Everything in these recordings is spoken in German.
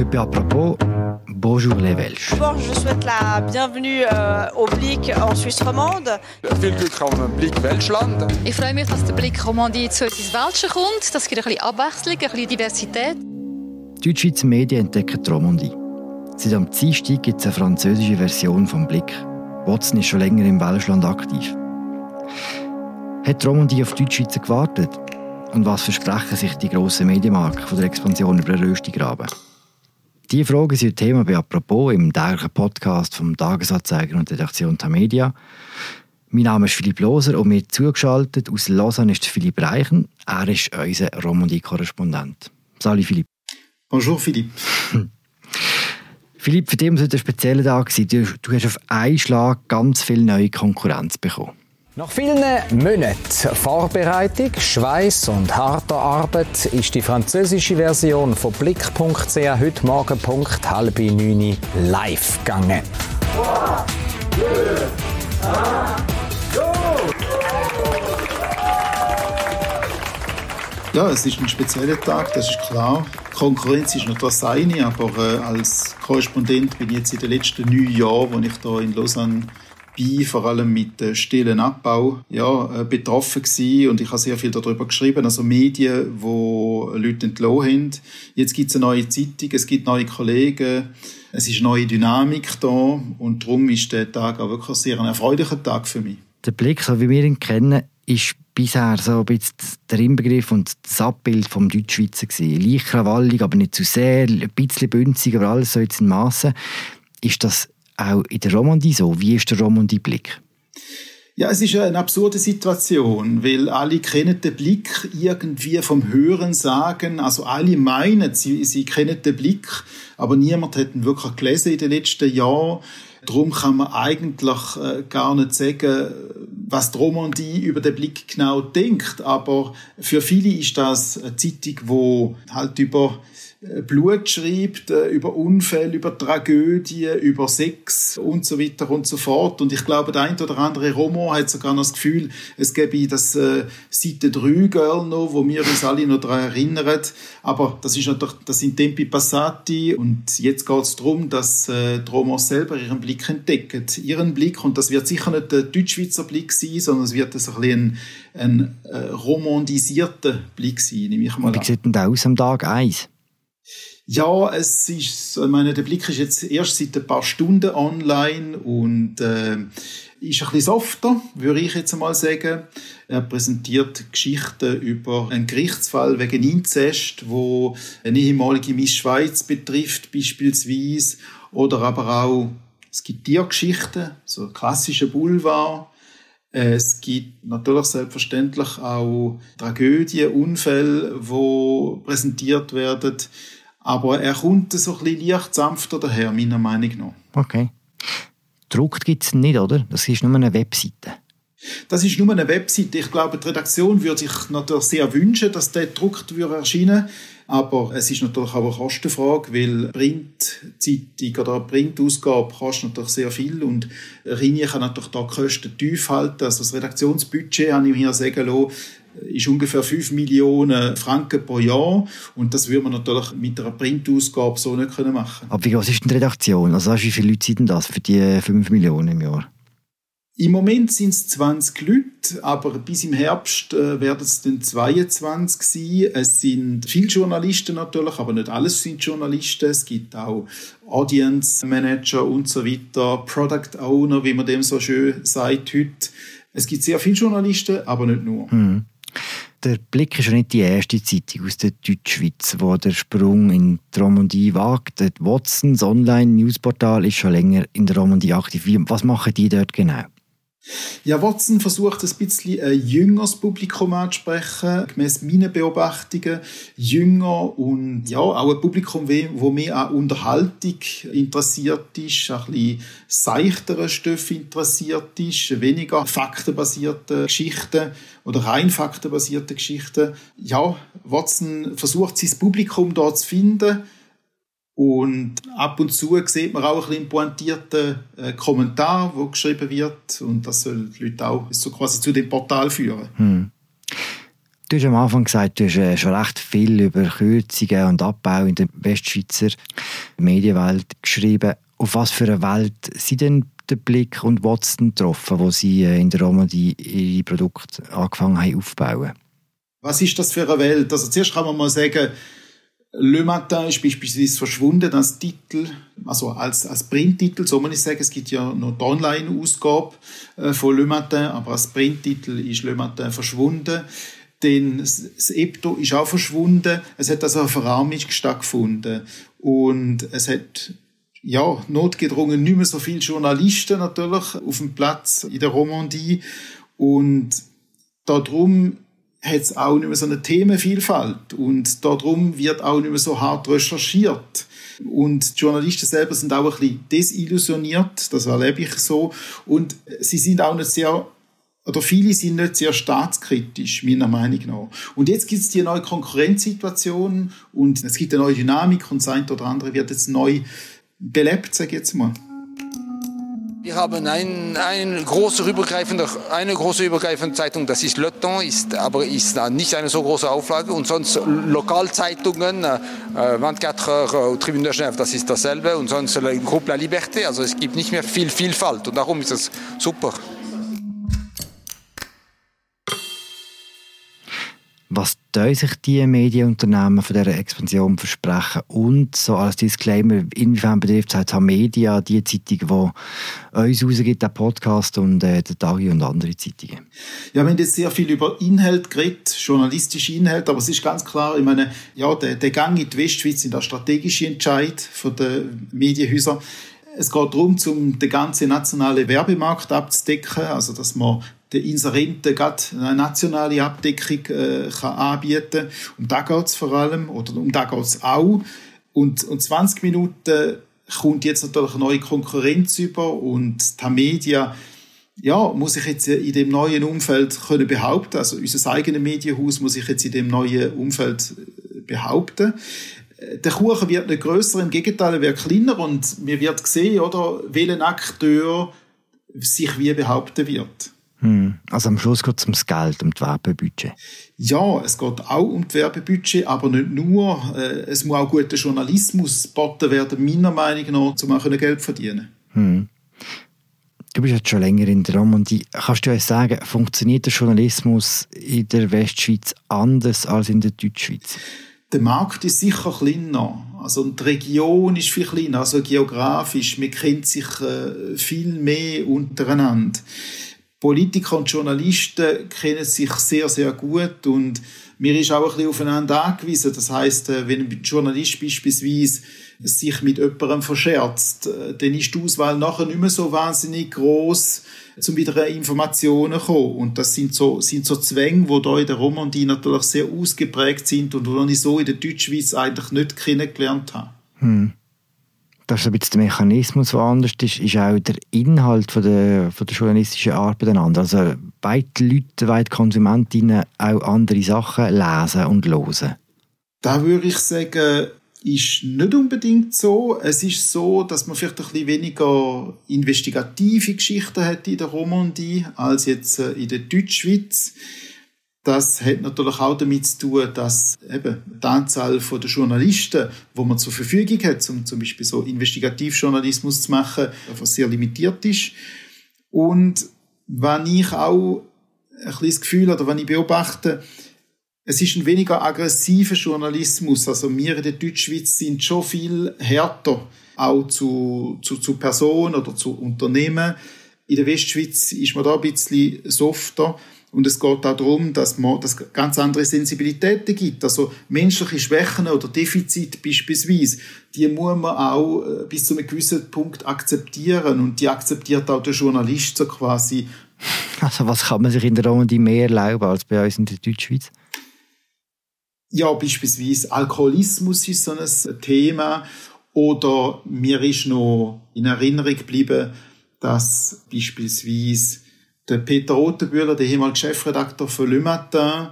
Et puis à propos, bonjour les Welsh. D'abord, je souhaite la bienvenue euh, au Blick en Suisse romande. Viel Glück am Blick Welschland. Ich freue mich, dass der Blick Romandie zu ins Welsche kommt. Das gibt ein bisschen Abwechslung, ein bisschen Diversität. Die Deutschschweizer Medien entdecken die Romandie. Seit am Dienstag gibt es eine französische Version vom Blick. Watson ist schon länger im Welschland aktiv. Hat die Romandie auf die Deutschschweizer gewartet? Und was versprechen sich die grossen Medienmarken von der Expansion über den Röstigraben? Diese Fragen sind Thema bei «Apropos» im täglichen Podcast vom Tagesanzeiger und der Redaktion Tamedia. Mein Name ist Philipp Loser und mir zugeschaltet aus Lausanne ist Philipp Reichen. Er ist unser Romandie-Korrespondent. Salut Philipp. Bonjour Philipp. Philipp, für dich war es ein spezieller Tag. Du, du hast auf einen Schlag ganz viel neue Konkurrenz bekommen. Nach vielen Monaten Vorbereitung, Schweiß und harter Arbeit ist die französische Version von Blick.ch heute Morgen Punkt halb neun live gegangen. Ja, es ist ein spezieller Tag, das ist klar. Konkurrenz ist noch das eine, aber äh, als Korrespondent bin ich jetzt in den letzten neun Jahren, wo ich da in Lausanne bin, vor allem mit äh, stillen Abbau, ja, äh, betroffen gewesen und ich habe sehr viel darüber geschrieben, also Medien, wo Leute entlassen haben. Jetzt gibt es eine neue Zeitung, es gibt neue Kollegen, es ist eine neue Dynamik da und darum ist der Tag auch wirklich sehr ein erfreulicher Tag für mich. Der Blick, so wie wir ihn kennen, ist bisher so ein bisschen der Inbegriff und das Abbild vom Deutschschweizer gewesen. Leicht aber nicht zu sehr, ein bisschen bünzig, aber alles so jetzt in Massen. Ist das auch in der Romandie so? Wie ist der Romandie-Blick? Ja, es ist eine absurde Situation, weil alle kennen den Blick irgendwie vom Hören sagen. Also alle meinen, sie, sie kennen den Blick, aber niemand hat ihn wirklich gelesen in den letzten Jahren. Darum kann man eigentlich äh, gar nicht sagen, was die Romandie über den Blick genau denkt. Aber für viele ist das eine Zeitung, wo halt über Blut schreibt, äh, über Unfälle, über Tragödien, über Sex und so weiter und so fort. Und ich glaube, der ein oder andere Roman hat sogar noch das Gefühl, es gäbe das äh, Seite 3 Girl noch, wo wir uns alle noch daran erinnern. Aber das ist natürlich, das sind Tempi Passati und jetzt geht es darum, dass äh, die Romans selber ihren Blick entdecken. Ihren Blick, und das wird sicher nicht der Deutschschweizer Blick sein, sondern es wird so ein, bisschen ein, ein äh, romandisierter Blick sein, nehme ich mal Wie sieht denn der aus am Tag 1? Ja, es ist, meine, der Blick ist jetzt erst seit ein paar Stunden online und äh, ist ein bisschen softer, würde ich jetzt einmal sagen. Er präsentiert Geschichten über einen Gerichtsfall wegen Inzest, wo eine ehemalige Miss Schweiz betrifft, beispielsweise. Oder aber auch, es gibt Tiergeschichten, so klassische Boulevard. Es gibt natürlich selbstverständlich auch Tragödien, Unfälle, wo präsentiert werden. Aber er kommt so ein bisschen leicht sanfter daher, meiner Meinung nach. Okay. Druckt gibt es nicht, oder? Das ist nur eine Webseite. Das ist nur eine Webseite. Ich glaube, die Redaktion würde sich natürlich sehr wünschen, dass der gedruckt würde erscheinen aber es ist natürlich auch eine Kostenfrage, weil Printzeitung oder Printausgabe kostet natürlich sehr viel und Rini kann natürlich da Kosten tief halten. Also das Redaktionsbudget, habe ich mir sagen lassen, ist ungefähr 5 Millionen Franken pro Jahr und das würde man natürlich mit einer Printausgabe so nicht machen können Aber wie groß ist denn die Redaktion? Also wie viele Leute sind denn das für die 5 Millionen im Jahr? Im Moment sind es 20 Leute, aber bis im Herbst äh, werden es dann 22 sein. Es sind viele Journalisten natürlich, aber nicht alles sind Journalisten. Es gibt auch Audience Manager und so weiter, Product Owner, wie man dem so schön sagt heute. Es gibt sehr viele Journalisten, aber nicht nur. Hm. Der Blick ist ja nicht die erste Zeitung aus der Deutschschweiz, wo der Sprung in die Romandie wagt. Watsons Online-Newsportal ist schon länger in der Romandie aktiv. Was machen die dort genau? Ja, Watson versucht ein bisschen ein jüngeres Publikum anzusprechen, gemäss meinen Beobachtungen. Jünger und ja, auch ein Publikum, wo mehr an Unterhaltung interessiert ist, ein bisschen seichtere Stoffe interessiert ist, weniger faktenbasierte Geschichten oder rein faktenbasierte Geschichten. Ja, Watson versucht sein Publikum dort zu finden und ab und zu sieht man auch ein bisschen pointierten äh, Kommentar, wo geschrieben wird. Und das soll die Leute auch so quasi zu dem Portal führen. Hm. Du hast am Anfang gesagt, du hast äh, schon recht viel über Kürzungen und Abbau in der Westschweizer Medienwelt geschrieben. Auf was für eine Welt sind denn der Blick und Watson getroffen, wo sie äh, in der Romandie ihre Produkte angefangen haben aufzubauen? Was ist das für eine Welt? Also zuerst kann man mal sagen, Le Matin ist beispielsweise verschwunden als Titel, also als, als Printtitel, so muss ich sagen. Es gibt ja noch die Online-Ausgabe äh, von Le Matin, aber als Printtitel ist Le Matin verschwunden. Denn das Epto ist auch verschwunden. Es hat also eine Verarmung stattgefunden. Und es hat ja, notgedrungen nicht mehr so viele Journalisten natürlich auf dem Platz in der Romandie. Und darum hat es auch nicht mehr so eine Themenvielfalt. Und darum wird auch nicht mehr so hart recherchiert. Und die Journalisten selber sind auch ein bisschen desillusioniert, das erlebe ich so. Und sie sind auch nicht sehr oder viele sind nicht sehr staatskritisch, meiner Meinung nach. Und jetzt gibt es die neue Konkurrenzsituation und es gibt eine neue Dynamik und das eine oder andere wird jetzt neu belebt, sage ich jetzt mal. Wir haben ein, ein große übergreifende, eine große übergreifende Zeitung, das ist Le Temps, ist, aber ist nicht eine so große Auflage. Und sonst Lokalzeitungen, äh, 24 Heures, Tribune de Genève, das ist dasselbe. Und sonst Groupe La Liberté, also es gibt nicht mehr viel Vielfalt. Und darum ist es super. Was sich die Medienunternehmen von dieser Expansion versprechen? Und so als Disclaimer, inwiefern betrifft es halt Media, die Zeitung, die uns rausgibt, der Podcast und äh, der Tagi und andere Zeitungen? Ja, wir haben jetzt sehr viel über Inhalt geredet, journalistische Inhalt, aber es ist ganz klar, ich meine, ja, der, der Gang in die Westschweiz sind der strategische Entscheid von den Medienhäusern. Es geht darum, um den ganzen nationalen Werbemarkt abzudecken, also dass man den Inserenten gerade eine nationale Abdeckung äh, kann anbieten Um da geht es vor allem, oder um da geht es auch. Und, und 20 Minuten kommt jetzt natürlich eine neue Konkurrenz über und die Media ja, muss ich jetzt in dem neuen Umfeld können behaupten. Also unser eigenes Medienhaus muss ich jetzt in dem neuen Umfeld äh, behaupten. Der Kuchen wird nicht größer, im Gegenteil, er wird kleiner und mir wird sehen, oder, welcher Akteur sich wie behaupten wird. Hm. Also am Schluss geht es ums Geld, um das Werbebudget. Ja, es geht auch um das Werbebudget, aber nicht nur. Äh, es muss auch guter Journalismus geboten werden, meiner Meinung nach, um auch Geld zu verdienen. Hm. Du bist jetzt schon länger in der Romandie. Kannst du uns sagen, funktioniert der Journalismus in der Westschweiz anders als in der Deutschschweiz? Der Markt ist sicher kleiner. Also die Region ist viel kleiner, also geografisch. Man kennt sich äh, viel mehr untereinander. Politiker und Journalisten kennen sich sehr, sehr gut und mir ist auch ein bisschen aufeinander angewiesen. Das heißt, äh, wenn ein Journalist beispielsweise sich mit jemandem verscherzt, äh, dann ist die Auswahl nachher nicht mehr so wahnsinnig groß, um wieder Informationen zu kommen. Und das sind so, sind so Zwänge, die hier in der Romandie natürlich sehr ausgeprägt sind und die ich so in der Deutschschweiz eigentlich nicht kennengelernt habe. Hm das ist ein bisschen der Mechanismus, der anders ist, ist auch der Inhalt von der, von der journalistischen Arbeit einander. Also beide Leute, beide Konsumentinnen auch andere Sachen lesen und hören. Da würde ich sagen, ist nicht unbedingt so. Es ist so, dass man vielleicht ein bisschen weniger investigative Geschichten hat in der Romandie als jetzt äh, in der Deutschschweiz. Das hat natürlich auch damit zu tun, dass eben die Anzahl der Journalisten, wo man zur Verfügung hat, um zum Beispiel so Investigativjournalismus zu machen, einfach sehr limitiert ist. Und wenn ich auch ein bisschen das Gefühl oder wenn ich beobachte, es ist ein weniger aggressiver Journalismus. Also wir in der Deutschschweiz sind schon viel härter, auch zu, zu, zu Personen oder zu Unternehmen. In der Westschweiz ist man da ein bisschen softer. Und es geht auch darum, dass man das ganz andere Sensibilitäten gibt. Also menschliche Schwächen oder Defizite beispielsweise, die muss man auch äh, bis zu einem gewissen Punkt akzeptieren. Und die akzeptiert auch der Journalist so quasi. Also was kann man sich in der Romandie mehr erlauben als bei uns in der Deutschschweiz? Ja, beispielsweise Alkoholismus ist so ein Thema. Oder mir ist noch in Erinnerung geblieben, dass beispielsweise der Peter Rotenbühler, der ehemalige Chefredakteur von Le Matin,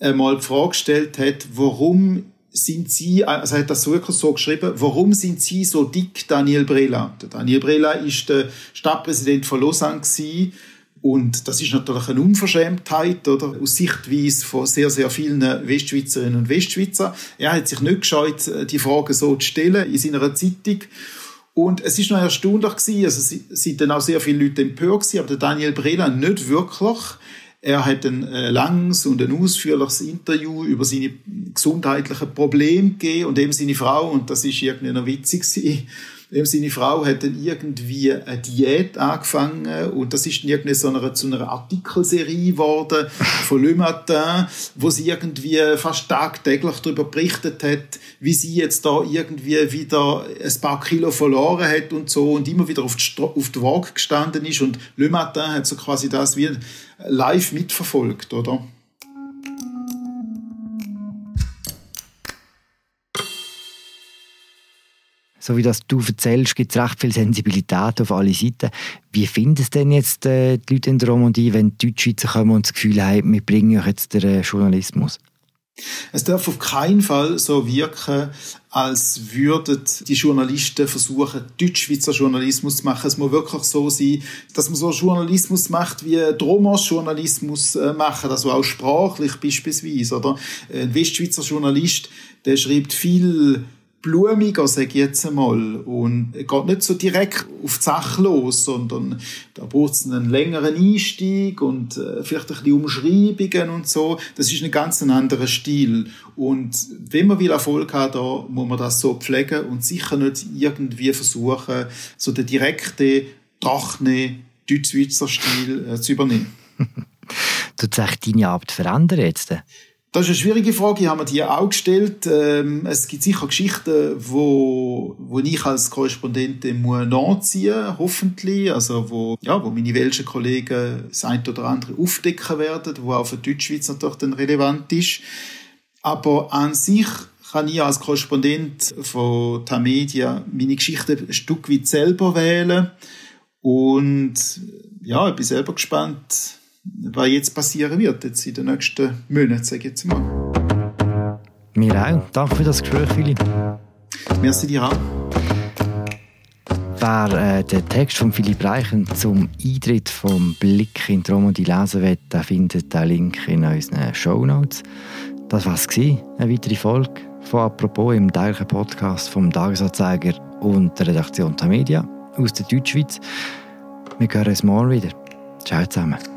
einmal die Frage gestellt hat, warum sind Sie, also er hat das wirklich so geschrieben, warum sind Sie so dick, Daniel Brela? Daniel Brela ist der Stadtpräsident von Lausanne Und das ist natürlich eine Unverschämtheit, oder? Aus Sichtweise von sehr, sehr vielen Westschweizerinnen und Westschweizer. Er hat sich nicht gescheut, die Frage so zu stellen in seiner Zeitung. Und es ist noch erstaunlich gewesen, also es sind dann auch sehr viele Leute empört gewesen, aber der Daniel Brela nicht wirklich. Er hat ein äh, langes und ein ausführliches Interview über seine gesundheitlichen Probleme gegeben und eben seine Frau, und das ist irgendwie noch witzig gewesen, seine Frau hat dann irgendwie eine Diät angefangen und das ist dann irgendwie so eine, zu einer Artikelserie geworden von Le Matin, wo sie irgendwie fast tagtäglich darüber berichtet hat, wie sie jetzt da irgendwie wieder ein paar Kilo verloren hat und so und immer wieder auf die, auf die Waage gestanden ist und Le Matin hat so quasi das wie live mitverfolgt, oder? So wie das du erzählst, gibt es recht viel Sensibilität auf alle Seiten. Wie finden es denn jetzt äh, die Leute in der Romandie, wenn die Deutschschweizer kommen und das Gefühl haben, wir bringen euch jetzt den äh, Journalismus? Es darf auf keinen Fall so wirken, als würden die Journalisten versuchen, Deutschschweizer Journalismus zu machen. Es muss wirklich so sein, dass man so Journalismus macht, wie Dromos Journalismus äh, machen, also auch sprachlich beispielsweise. Oder? Ein Westschweizer Journalist, der schreibt viel blumiger, sage ich jetzt einmal. Und geht nicht so direkt auf die Sache los, sondern da braucht es einen längeren Einstieg und äh, vielleicht ein bisschen Umschreibungen und so. Das ist ein ganz anderer Stil. Und wenn man will Erfolg haben, da muss man das so pflegen und sicher nicht irgendwie versuchen, so den direkten, trockenen Deutsch-Schweizer Stil äh, zu übernehmen. Tut sich deine Arbeit verändern jetzt? Das ist eine schwierige Frage, ich habe mir die auch gestellt. Ähm, es gibt sicher Geschichten, wo, wo ich als Korrespondentin muss nachziehen hoffentlich. Also wo, ja, wo meine welschen Kollegen das eine oder andere aufdecken werden, wo auch für die Deutschschweiz natürlich dann relevant ist. Aber an sich kann ich als Korrespondent von Tamedia meine Geschichte ein Stück weit selber wählen. Und ja, ich bin selber gespannt, was jetzt passieren wird, jetzt in den nächsten Monaten, sage ich jetzt mal. Mir auch. Danke für das Gespräch, Philipp. Merci dir auch. Wer äh, den Text von Philipp Reichen zum Eintritt vom Blick in die Romandie lesen will, der findet den Link in unseren Show Notes. Das war es, eine weitere Folge von «Apropos» im täglichen Podcast vom Tagesanzeiger und der Redaktion der Media aus der Deutschschweiz. Wir hören uns morgen wieder. Ciao zusammen.